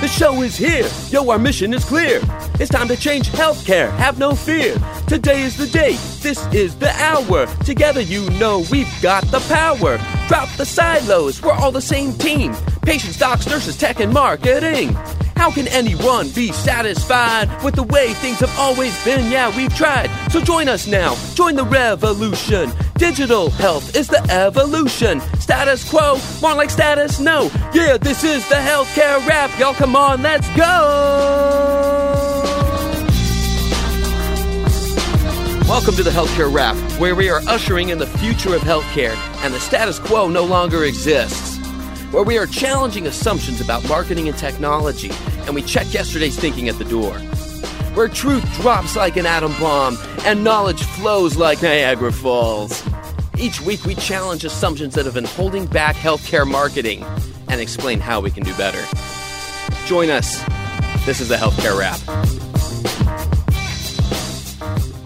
The show is here. Yo, our mission is clear. It's time to change healthcare. Have no fear. Today is the day. This is the hour. Together, you know we've got the power. Drop the silos. We're all the same team. Patients, docs, nurses, tech, and marketing. How can anyone be satisfied with the way things have always been? Yeah, we've tried. So join us now. Join the revolution. Digital health is the evolution. Status quo, more like status no. Yeah, this is the healthcare rap. Y'all come on, let's go. Welcome to the Healthcare Rap, where we are ushering in the future of healthcare and the status quo no longer exists where we are challenging assumptions about marketing and technology, and we check yesterday's thinking at the door. Where truth drops like an atom bomb and knowledge flows like Niagara Falls. Each week, we challenge assumptions that have been holding back healthcare marketing and explain how we can do better. Join us. This is the Healthcare Rap.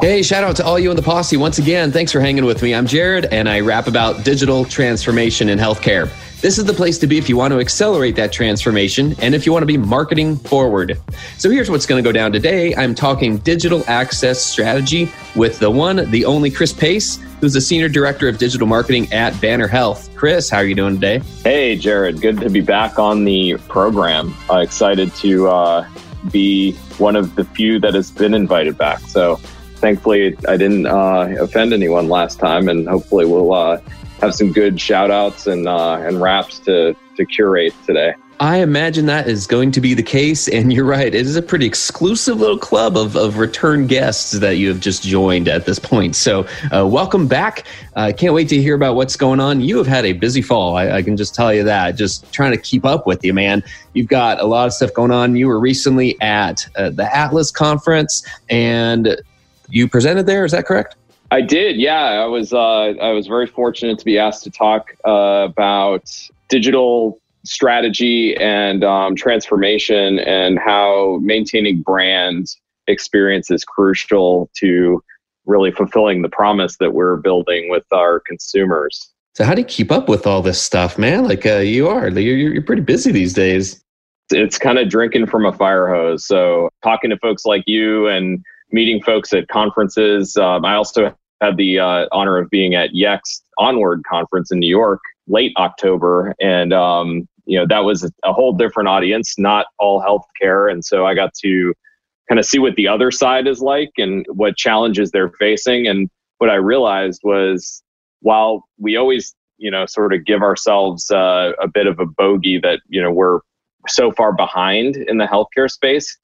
Hey, shout out to all you in the posse once again. Thanks for hanging with me. I'm Jared, and I rap about digital transformation in healthcare. This is the place to be if you want to accelerate that transformation and if you want to be marketing forward. So here's what's going to go down today. I'm talking digital access strategy with the one, the only Chris Pace, who's the senior director of digital marketing at Banner Health. Chris, how are you doing today? Hey, Jared. Good to be back on the program. Uh, excited to uh, be one of the few that has been invited back. So thankfully, I didn't uh, offend anyone last time, and hopefully, we'll uh, have some good shout outs and uh, and raps to to curate today. I imagine that is going to be the case. And you're right. It is a pretty exclusive little club of, of return guests that you have just joined at this point. So, uh, welcome back. I uh, can't wait to hear about what's going on. You have had a busy fall. I, I, can just tell you that. Just trying to keep up with you, man. You've got a lot of stuff going on. You were recently at uh, the Atlas conference and you presented there. Is that correct? I did. Yeah, I was. Uh, I was very fortunate to be asked to talk uh, about digital strategy and um, transformation, and how maintaining brand experience is crucial to really fulfilling the promise that we're building with our consumers. So, how do you keep up with all this stuff, man? Like uh, you are, you're, you're pretty busy these days. It's kind of drinking from a fire hose. So, talking to folks like you and meeting folks at conferences. Um, I also had the uh, honor of being at Yext Onward conference in New York late October, and um, you know that was a whole different audience, not all healthcare, and so I got to kind of see what the other side is like and what challenges they're facing. And what I realized was while we always you know sort of give ourselves uh, a bit of a bogey that you know we're so far behind in the healthcare space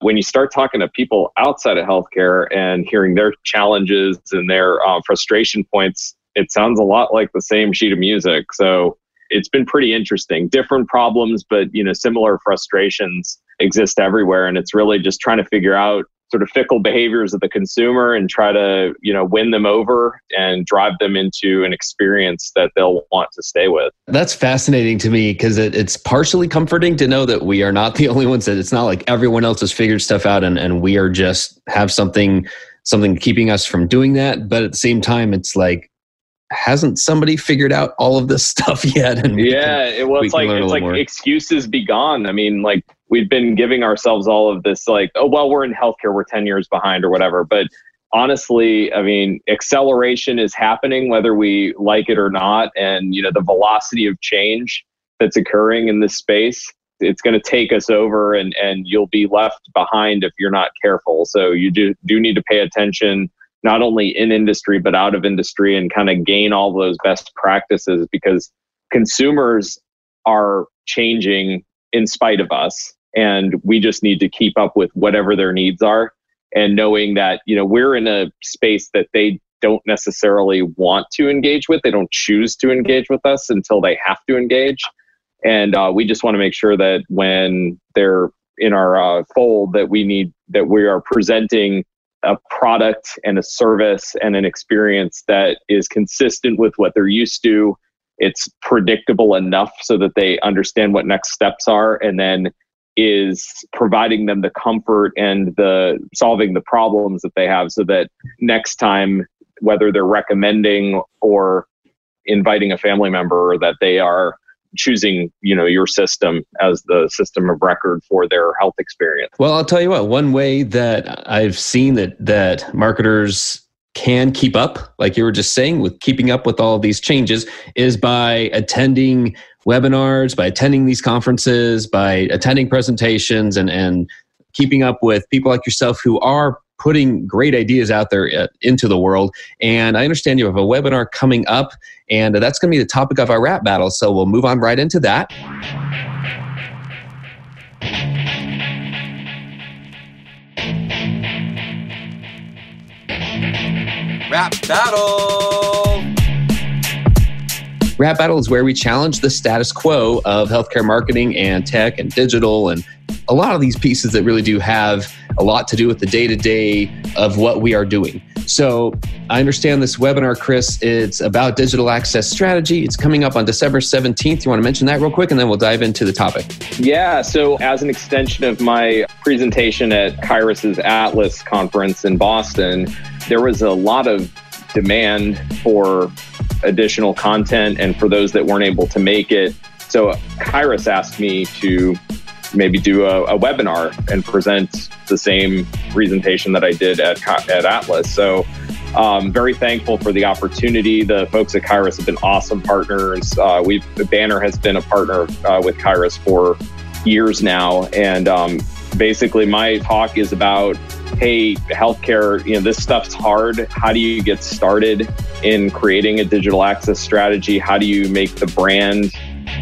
when you start talking to people outside of healthcare and hearing their challenges and their uh, frustration points, it sounds a lot like the same sheet of music. So it's been pretty interesting. Different problems, but you know, similar frustrations exist everywhere, and it's really just trying to figure out sort of fickle behaviors of the consumer and try to you know win them over and drive them into an experience that they'll want to stay with. That's fascinating to me because it, it's partially comforting to know that we are not the only ones that it's not like everyone else has figured stuff out and, and we are just have something something keeping us from doing that. But at the same time it's like hasn't somebody figured out all of this stuff yet? And yeah, can, well, like it's like more. excuses be gone. I mean, like we've been giving ourselves all of this, like, oh well, we're in healthcare, we're ten years behind or whatever. But honestly, I mean, acceleration is happening whether we like it or not, and you know the velocity of change that's occurring in this space. It's going to take us over, and and you'll be left behind if you're not careful. So you do do need to pay attention not only in industry but out of industry and kind of gain all those best practices because consumers are changing in spite of us. And we just need to keep up with whatever their needs are and knowing that you know we're in a space that they don't necessarily want to engage with. They don't choose to engage with us until they have to engage. And uh, we just want to make sure that when they're in our uh, fold that we need that we are presenting a product and a service and an experience that is consistent with what they're used to. It's predictable enough so that they understand what next steps are and then is providing them the comfort and the solving the problems that they have so that next time whether they're recommending or inviting a family member that they are choosing you know your system as the system of record for their health experience? Well i'll tell you what one way that i've seen that that marketers can keep up like you were just saying with keeping up with all these changes is by attending webinars by attending these conferences by attending presentations and and keeping up with people like yourself who are putting great ideas out there uh, into the world. And I understand you have a webinar coming up, and that's going to be the topic of our rap battle. So we'll move on right into that. Rap battle. Rap Battle is where we challenge the status quo of healthcare marketing and tech and digital and a lot of these pieces that really do have a lot to do with the day to day of what we are doing. So I understand this webinar, Chris. It's about digital access strategy. It's coming up on December 17th. You want to mention that real quick and then we'll dive into the topic. Yeah. So, as an extension of my presentation at Kyruus' Atlas conference in Boston, there was a lot of demand for additional content and for those that weren't able to make it. So, Kyruus asked me to maybe do a, a, webinar and present the same presentation that I did at, at Atlas. So, um, very thankful for the opportunity. The folks at Kyruus have been awesome partners. Uh, we've Banner has been a partner uh, with Kyruus for years now, and um, basically, my talk is about hey, healthcare, you know, this stuff's hard. How do you get started in creating a digital access strategy? How do you make the brand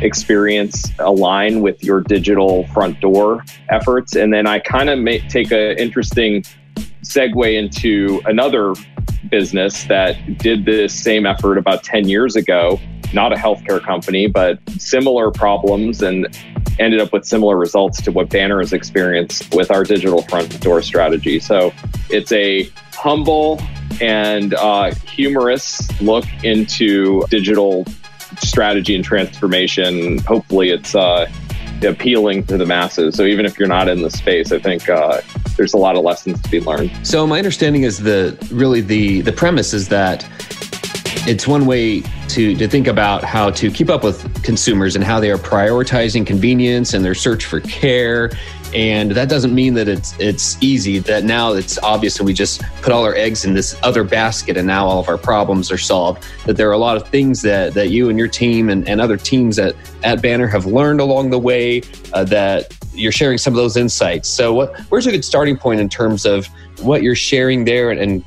experience align with your digital front door efforts. And then I kind of take an interesting segue into another business that did this same effort about 10 years ago, not a healthcare company, but similar problems and ended up with similar results to what Banner has experienced with our digital front door strategy. So it's a humble and uh, humorous look into digital strategy and transformation. Hopefully, it's uh, appealing to the masses. So even if you're not in the space, I think uh, there's a lot of lessons to be learned. So my understanding is the really the the premise is that it's one way to, to think about how to keep up with consumers and how they are prioritizing convenience and their search for care and that doesn't mean that it's it's easy that now it's obvious and we just put all our eggs in this other basket and now all of our problems are solved. That there are a lot of things that that you and your team and, and other teams at, at banner have learned along the way uh, that you're sharing some of those insights. So what where's a good starting point in terms of what you're sharing there? And, and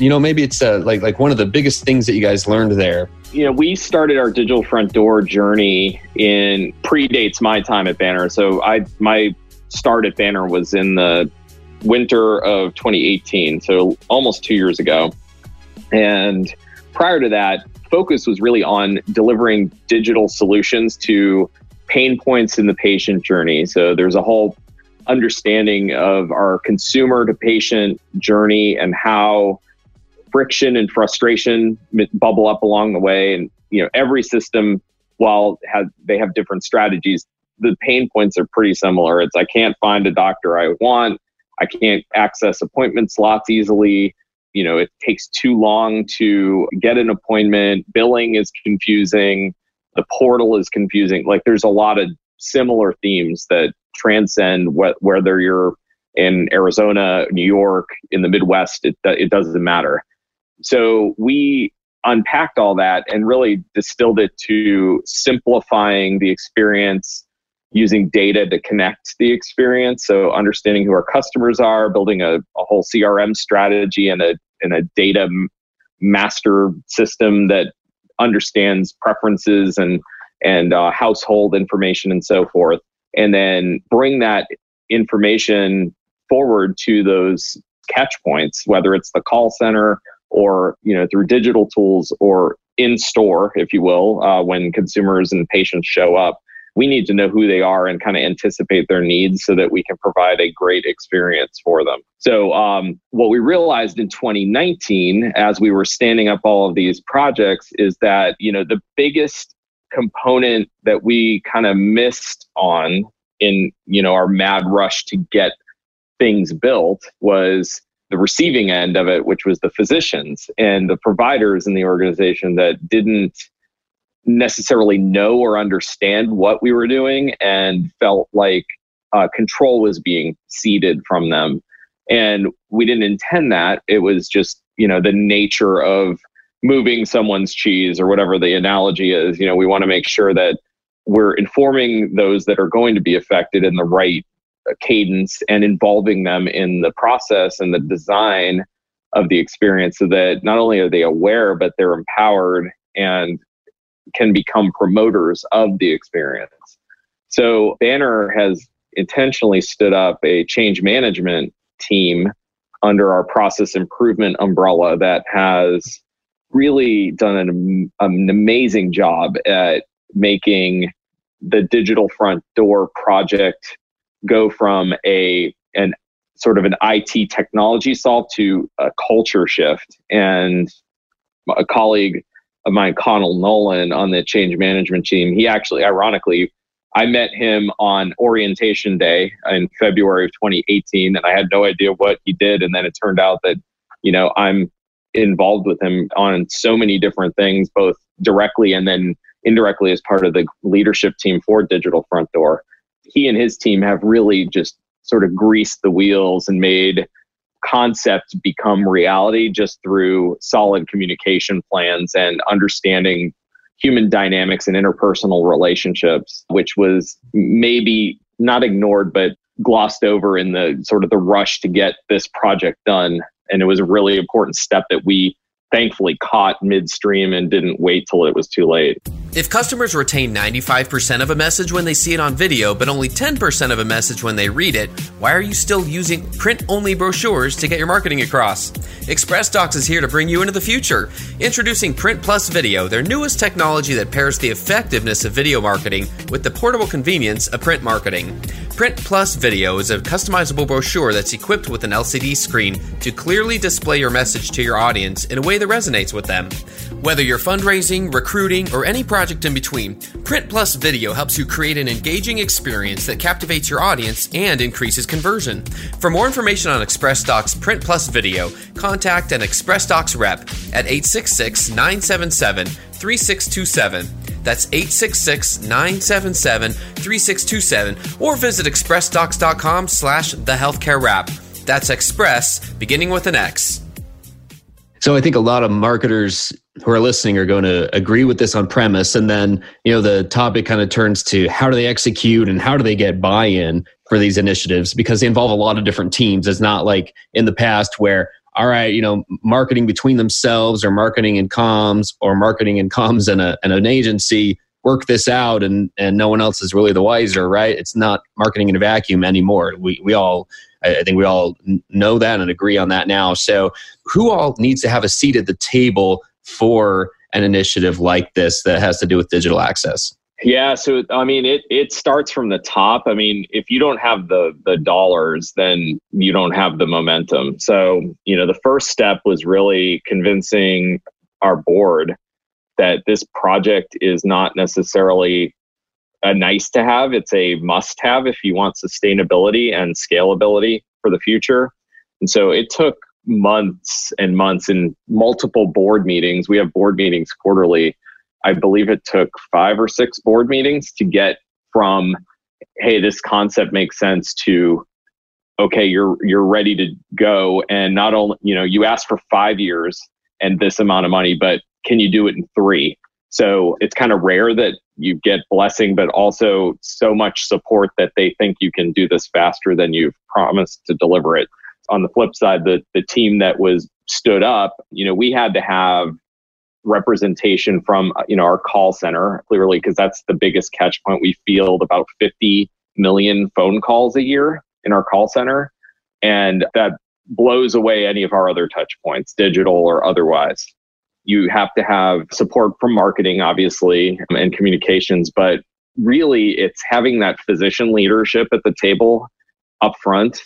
you know maybe it's uh, like like one of the biggest things that you guys learned there. You know we started our digital front door journey in predates my time at banner. So i my start at Banner was in the winter of 2018, so almost two years ago. And prior to that, focus was really on delivering digital solutions to pain points in the patient journey. So there's a whole understanding of our consumer to patient journey and how friction and frustration bubble up along the way. And you know, every system, while has they have different strategies, the pain points are pretty similar. It's I can't find a doctor I want. I can't access appointment slots easily. You know, it takes too long to get an appointment. Billing is confusing. The portal is confusing. Like there's a lot of similar themes that transcend wh- whether you're in Arizona, New York, in the Midwest, it, it doesn't matter. So we unpacked all that and really distilled it to simplifying the experience using data to connect the experience. So understanding who our customers are, building a, a whole CRM strategy and a and a data master system that understands preferences and and uh, household information and so forth, and then bring that information forward to those catch points, whether it's the call center or you know through digital tools or in store, if you will, uh, when consumers and patients show up we need to know who they are and kind of anticipate their needs so that we can provide a great experience for them. So, um, what we realized in 2019 as we were standing up all of these projects is that, you know, the biggest component that we kind of missed on in, you know, our mad rush to get things built was the receiving end of it, which was the physicians and the providers in the organization that didn't necessarily know or understand what we were doing and felt like uh, control was being ceded from them. And we didn't intend that. It was just, you know, the nature of moving someone's cheese or whatever the analogy is. You know, we want to make sure that we're informing those that are going to be affected in the right uh, cadence and involving them in the process and the design of the experience so that not only are they aware, but they're empowered and can become promoters of the experience. So Banner has intentionally stood up a change management team under our process improvement umbrella that has really done an, an amazing job at making the digital front door project go from a an sort of an IT technology solve to a culture shift. And a colleague of mine, Connell Nolan, on the change management team, he actually, ironically, I met him on orientation day in February of 2018, and I had no idea what he did. And then it turned out that, you know, I'm involved with him on so many different things, both directly and then indirectly as part of the leadership team for Digital Front Door. He and his team have really just sort of greased the wheels and made concept become reality just through solid communication plans and understanding human dynamics and interpersonal relationships, which was maybe not ignored, but glossed over in the sort of the rush to get this project done. And it was a really important step that we thankfully caught midstream and didn't wait till it was too late. If customers retain 95% of a message when they see it on video, but only 10% of a message when they read it, why are you still using print only brochures to get your marketing across? Express Docs is here to bring you into the future. Introducing Print Plus Video, their newest technology that pairs the effectiveness of video marketing with the portable convenience of print marketing. Print Plus Video is a customizable brochure that's equipped with an LCD screen to clearly display your message to your audience in a way that resonates with them. Whether you're fundraising, recruiting, or any project in between, Print Plus Video helps you create an engaging experience that captivates your audience and increases conversion. For more information on Express Docs Print Plus Video, contact an Express Docs rep at 866 977 3627. That's 866 977 3627 or visit expressdocs.com slash the healthcare wrap. That's Express, beginning with an X. So I think a lot of marketers who are listening are going to agree with this on premise. And then, you know, the topic kind of turns to how do they execute and how do they get buy in for these initiatives because they involve a lot of different teams. It's not like in the past where, all right, you know, marketing between themselves or marketing in comms or marketing in comms and, a, and an agency work this out and, and no one else is really the wiser, right? It's not marketing in a vacuum anymore. We, we all I, think we all know that and agree on that now. So, who all needs to have a seat at the table for an initiative like this that has to do with digital access? Yeah, so I mean, it it starts from the top. I mean, if you don't have the the dollars, then you don't have the momentum. So, you know, the first step was really convincing our board that this project is not necessarily a nice to have. It's a must have if you want sustainability and scalability for the future. And so it took months and months and multiple board meetings. We have board meetings quarterly. I believe it took five or six board meetings to get from, hey, this concept makes sense to, okay, you're you're ready to go. And not only, you know, you asked for five years and this amount of money, but can you do it in three? So it's kind of rare that you get blessing, but also so much support that they think you can do this faster than you've promised to deliver it. On the flip side, the, the team that was stood up, you know, we had to have representation from, uh, you know, our call center clearly, because that's the biggest catch point. We field about 50 million phone calls a year in our call center. And that blows away any of our other touch points, digital or otherwise you have to have support from marketing, obviously, and communications, but really it's having that physician leadership at the table up front.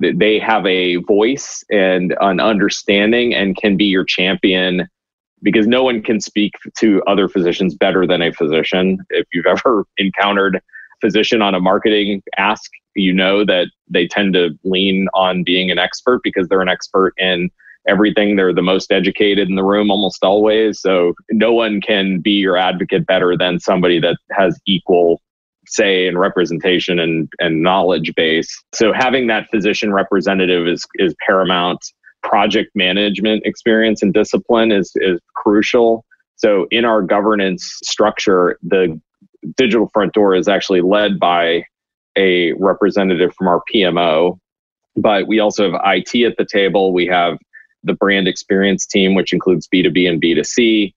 They have a voice and an understanding and can be your champion because no one can speak to other physicians better than a physician. If you've ever encountered physician on a marketing ask, you know that they tend to lean on being an expert because they're an expert in everything. They're the most educated in the room almost always. So no one can be your advocate better than somebody that has equal say and representation and, and knowledge base. So having that physician representative is is paramount. Project management experience and discipline is is crucial. So in our governance structure, the digital front door is actually led by a representative from our PMO, but we also have IT at the table. We have the brand experience team, which includes B2B and B2C.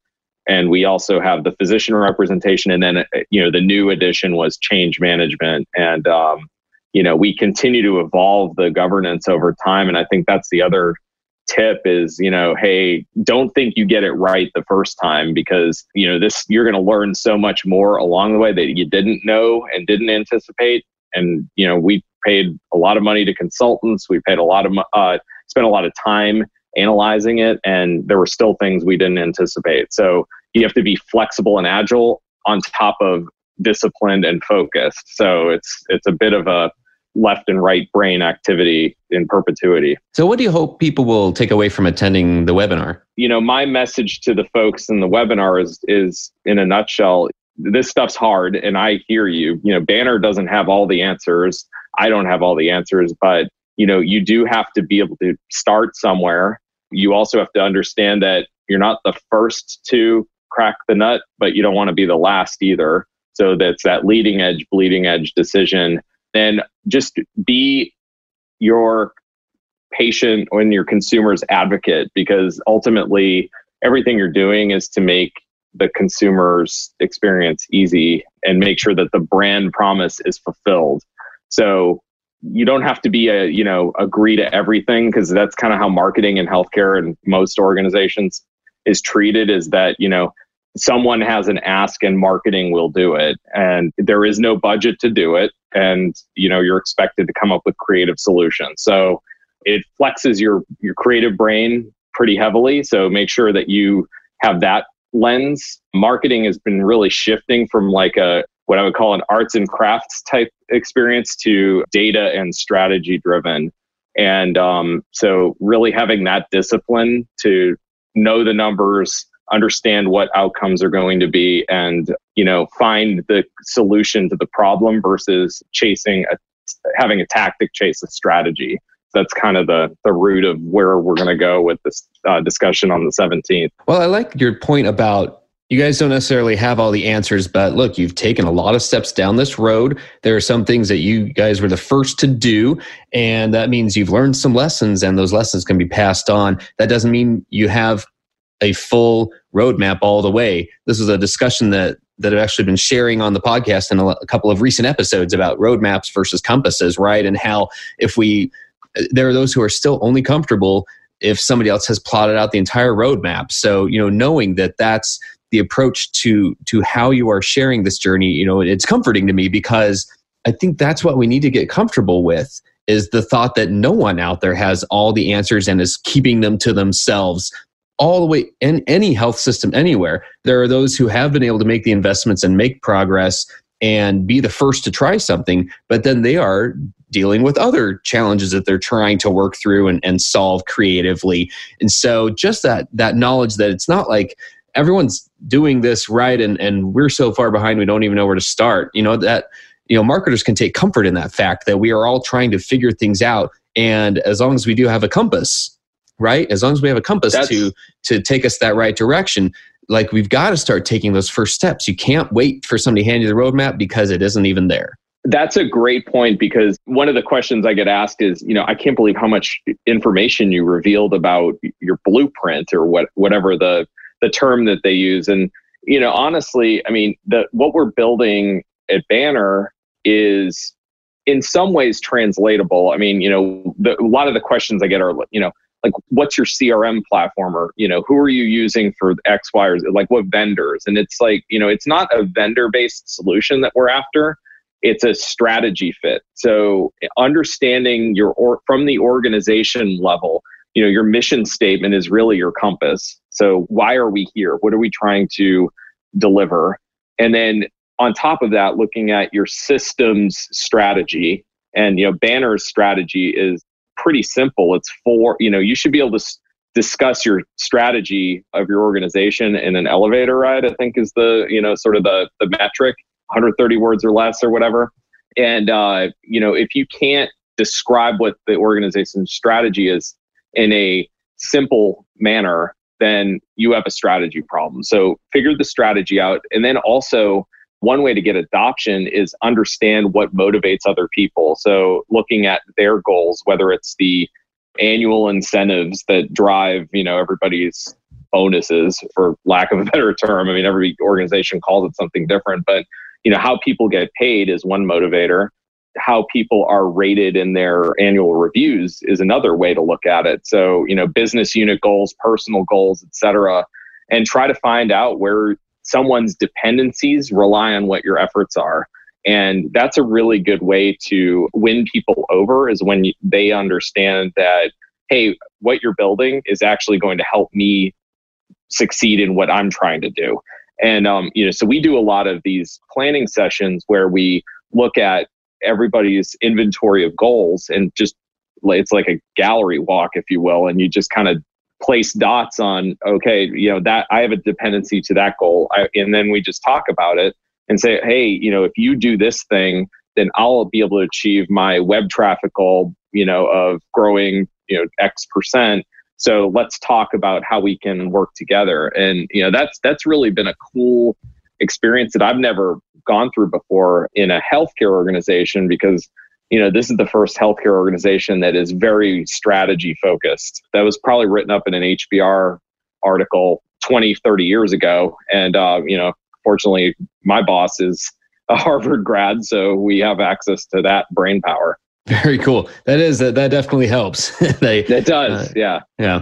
And we also have the physician representation. And then, uh, you know, the new addition was change management. And, um, you know, we continue to evolve the governance over time. And I think that's the other tip is, you know, hey, don't think you get it right the first time because, you know, this, you're going to learn so much more along the way that you didn't know and didn't anticipate. And, you know, we paid a lot of money to consultants. We paid a lot of, uh, spent a lot of time analyzing it and there were still things we didn't anticipate so you have to be flexible and agile on top of disciplined and focused so it's it's a bit of a left and right brain activity in perpetuity. So what do you hope people will take away from attending the webinar? You know my message to the folks in the webinar is is in a nutshell this stuff's hard and i hear you. You know banner doesn't have all the answers. I don't have all the answers but you know you do have to be able to start somewhere. You also have to understand that you're not the first to crack the nut, but you don't want to be the last either. So that's that leading edge, bleeding edge decision. Then just be your patient and your consumer's advocate because ultimately everything you're doing is to make the consumer's experience easy and make sure that the brand promise is fulfilled. So you don't have to be a you know agree to everything because that's kind of how marketing and healthcare and most organizations is treated is that you know someone has an ask and marketing will do it. And there is no budget to do it. And you know you're expected to come up with creative solutions. So it flexes your your creative brain pretty heavily. So make sure that you have that lens. Marketing has been really shifting from like a what I would call an arts and crafts type experience to data and strategy driven. And um, so, really having that discipline to know the numbers, understand what outcomes are going to be, and you know find the solution to the problem versus chasing a, having a tactic chase a strategy. That's kind of the the root of where we're going to go with this uh, discussion on the 17th. Well, I like your point about you guys don't necessarily have all the answers, but look, you've taken a lot of steps down this road. There are some things that you guys were the first to do, and that means you've learned some lessons, and those lessons can be passed on. That doesn't mean you have a full roadmap all the way. This is a discussion that that I've actually been sharing on the podcast in a, a couple of recent episodes about roadmaps versus compasses, right? And how if we there are those who are still only comfortable if somebody else has plotted out the entire roadmap. So, you know, knowing that that's the approach to to how you are sharing this journey you know it's comforting to me because i think that's what we need to get comfortable with is the thought that no one out there has all the answers and is keeping them to themselves all the way in any health system anywhere there are those who have been able to make the investments and make progress and be the first to try something but then they are dealing with other challenges that they're trying to work through and, and solve creatively. And so just that that knowledge that it's not like everyone's doing this right and and we're so far behind we don't even know where to start. You know that you know marketers can take comfort in that fact that we are all trying to figure things out. And as long as we do have a compass right as long as we have a compass That's, to to take us that right direction like we've got to start taking those first steps you can't wait for somebody to hand you the roadmap because it isn't even there that's a great point because one of the questions I get asked is, you know, I can't believe how much information you revealed about your blueprint or what whatever the the term that they use. And you know, honestly, I mean, the what we're building at Banner is in some ways translatable. I mean, you know, the, a lot of the questions I get are, you know, like what's your CRM platform or, you know, who are you using for X, Y, or? Like what vendors? And it's like, you know, it's not a vendor based solution that we're after. It's a strategy fit. So understanding your or from the organization level, you know, your mission statement is really your compass. So why are we here? What are we trying to deliver? And then on top of that, looking at your systems strategy and you know Banner's strategy is pretty simple. It's for you know you should be able to discuss your strategy of your organization in an elevator ride i think is the you know sort of the the metric 130 words or less or whatever. And uh, you know if you can't describe what the organization's strategy is in a simple manner then you have a strategy problem. So figure the strategy out. And then also one way to get adoption is understand what motivates other people. So looking at their goals whether it's the annual incentives that drive you know everybody's bonuses for lack of a better term. I mean every organization calls it something different but you know how people get paid is one motivator. How people are rated in their annual reviews is another way to look at it. So you know business unit goals personal goals etc and try to find out where someone's dependencies rely on what your efforts are and that's a really good way to win people over is when they understand that, hey, what you're building is actually going to help me succeed in what I'm trying to do. And, um, you know, so we do a lot of these planning sessions where we look at everybody's inventory of goals and just it's like a gallery walk, if you will, and you just kind of place dots on okay you know that i have a dependency to that goal I, and then we just talk about it and say, hey, you know, if you do this thing, then I'll be able to achieve my web traffic goal, you know, of growing, you know, X percent. So let's talk about how we can work together. And, you know, that's that's really been a cool experience that I've never gone through before in a healthcare organization because you know this is the first healthcare organization that is very strategy focused that was probably written up in an hbr article 20 30 years ago and uh, you know fortunately, my boss is a Harvard grad, so we have access to that brain power. Very cool. That is that. That definitely helps. they, it does. Uh, yeah. Yeah.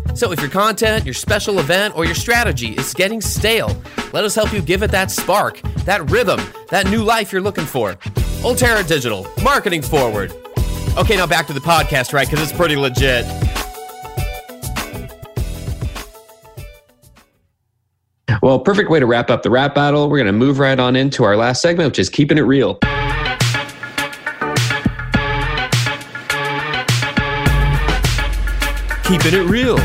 So if your content, your special event, or your strategy is getting stale, let us help you give it that spark, that rhythm, that new life you're looking for. Ulterra Digital, marketing forward. Okay, now back to the podcast, right? Because it's pretty legit. Well, perfect way to wrap up the rap battle. We're going to move right on into our last segment, which is keeping it real. Keeping it real.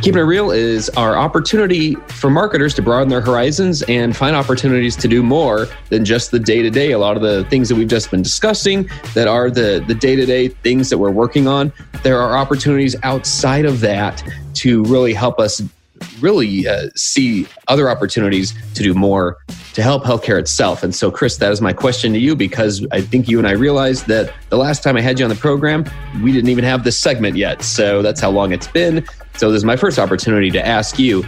Keeping It Real is our opportunity for marketers to broaden their horizons and find opportunities to do more than just the day to day. A lot of the things that we've just been discussing that are the the day to day things that we're working on, there are opportunities outside of that to really help us really uh, see other opportunities to do more to help healthcare itself. And so, Chris, that is my question to you because I think you and I realized that the last time I had you on the program, we didn't even have this segment yet. So that's how long it's been. So this is my first opportunity to ask you.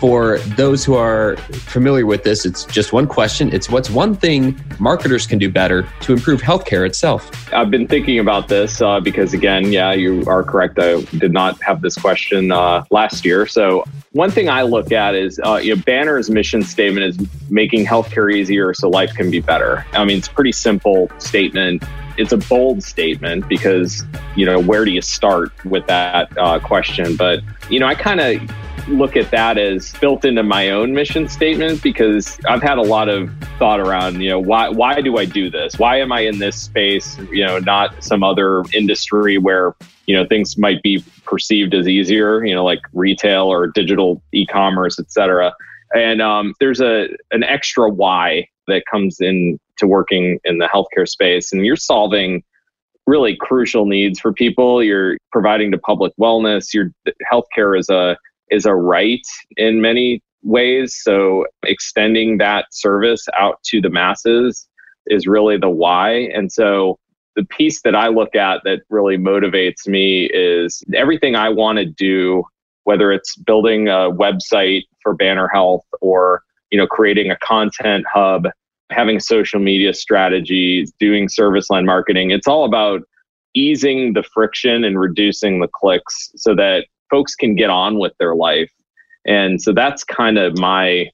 For those who are familiar with this, it's just one question. It's what's one thing marketers can do better to improve healthcare itself? I've been thinking about this uh, because, again, yeah, you are correct. I did not have this question uh, last year. So, one thing I look at is uh, you know, Banner's mission statement is making healthcare easier so life can be better. I mean, it's a pretty simple statement it's a bold statement because you know where do you start with that uh, question but you know i kind of look at that as built into my own mission statement because I've had a lot of thought around, you know, why why do I do this? Why am I in this space, you know, not some other industry where, you know, things might be perceived as easier, you know, like retail or digital e-commerce, et cetera. And um, there's a an extra why that comes in to working in the healthcare space and you're solving really crucial needs for people. You're providing to public wellness. Your healthcare is a is a right in many ways. So extending that service out to the masses is really the why. And so the piece that I look at that really motivates me is everything I want to do, whether it's building a website for Banner Health or you know creating a content hub, having social media strategies, doing service line marketing. It's all about easing the friction and reducing the clicks so that folks can get on with their life and so that's kind of my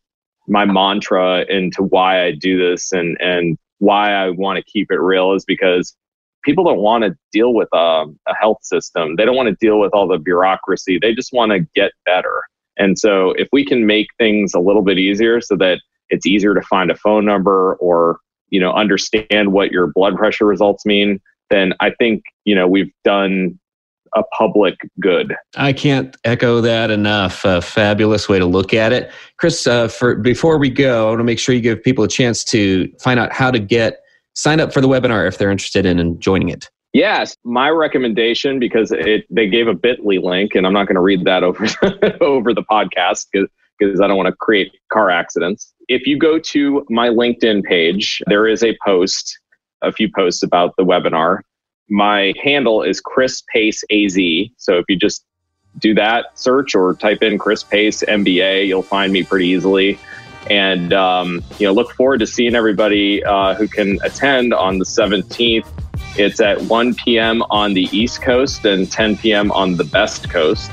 my mantra into why I do this and and why I want to keep it real is because people don't want to deal with a, um, a health system. They don't want to deal with all the bureaucracy. They just want to get better. And so if we can make things a little bit easier so that it's easier to find a phone number or you know understand what your blood pressure results mean, then I think you know we've done a public good. I can't echo that enough. A fabulous way to look at it, Chris. Uh, for before we go, I want to make sure you give people a chance to find out how to get sign up for the webinar if they're interested in, in joining it. Yes, my recommendation because it they gave a Bitly link, and I'm not going to read that over over the podcast because I don't want to create car accidents. If you go to my LinkedIn page, there is a post, a few posts about the webinar my handle is Chris Pace AZ. So if you just do that search or type in Chris Pace MBA, you'll find me pretty easily. And um, you know, look forward to seeing everybody uh, who can attend on the 17th. It's at 1 p.m. on the East Coast and 10 p.m. on the Best Coast.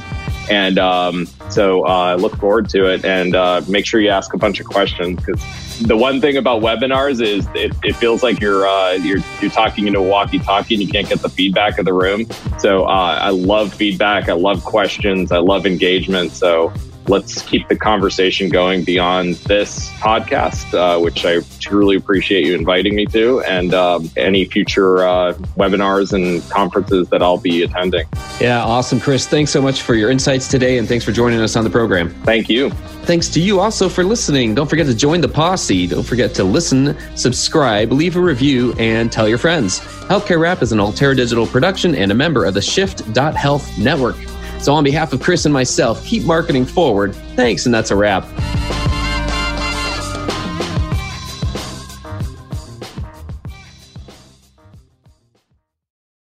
And um, so uh, look forward to it and uh, make sure you ask a bunch of questions because the one thing about webinars is it, it feels like you're, uh, you're, you're talking into a walkie-talkie and you can't get the feedback of the room. So uh, I love feedback. I love questions. I love engagement. So let's keep the conversation going beyond this podcast, uh, which I truly appreciate you inviting me to, and um, any future uh, webinars and conferences that I'll be attending. Yeah, awesome, Chris. Thanks so much for your insights today, and thanks for joining us on the program. Thank you. Thanks to you also for listening. Don't forget to join the posse. Don't forget to listen, subscribe, leave a review, and tell your friends. Healthcare Rap is an Ulterra Digital production and a member of the Shift.Health Network. So, on behalf of Chris and myself, keep marketing forward. Thanks, and that's a wrap.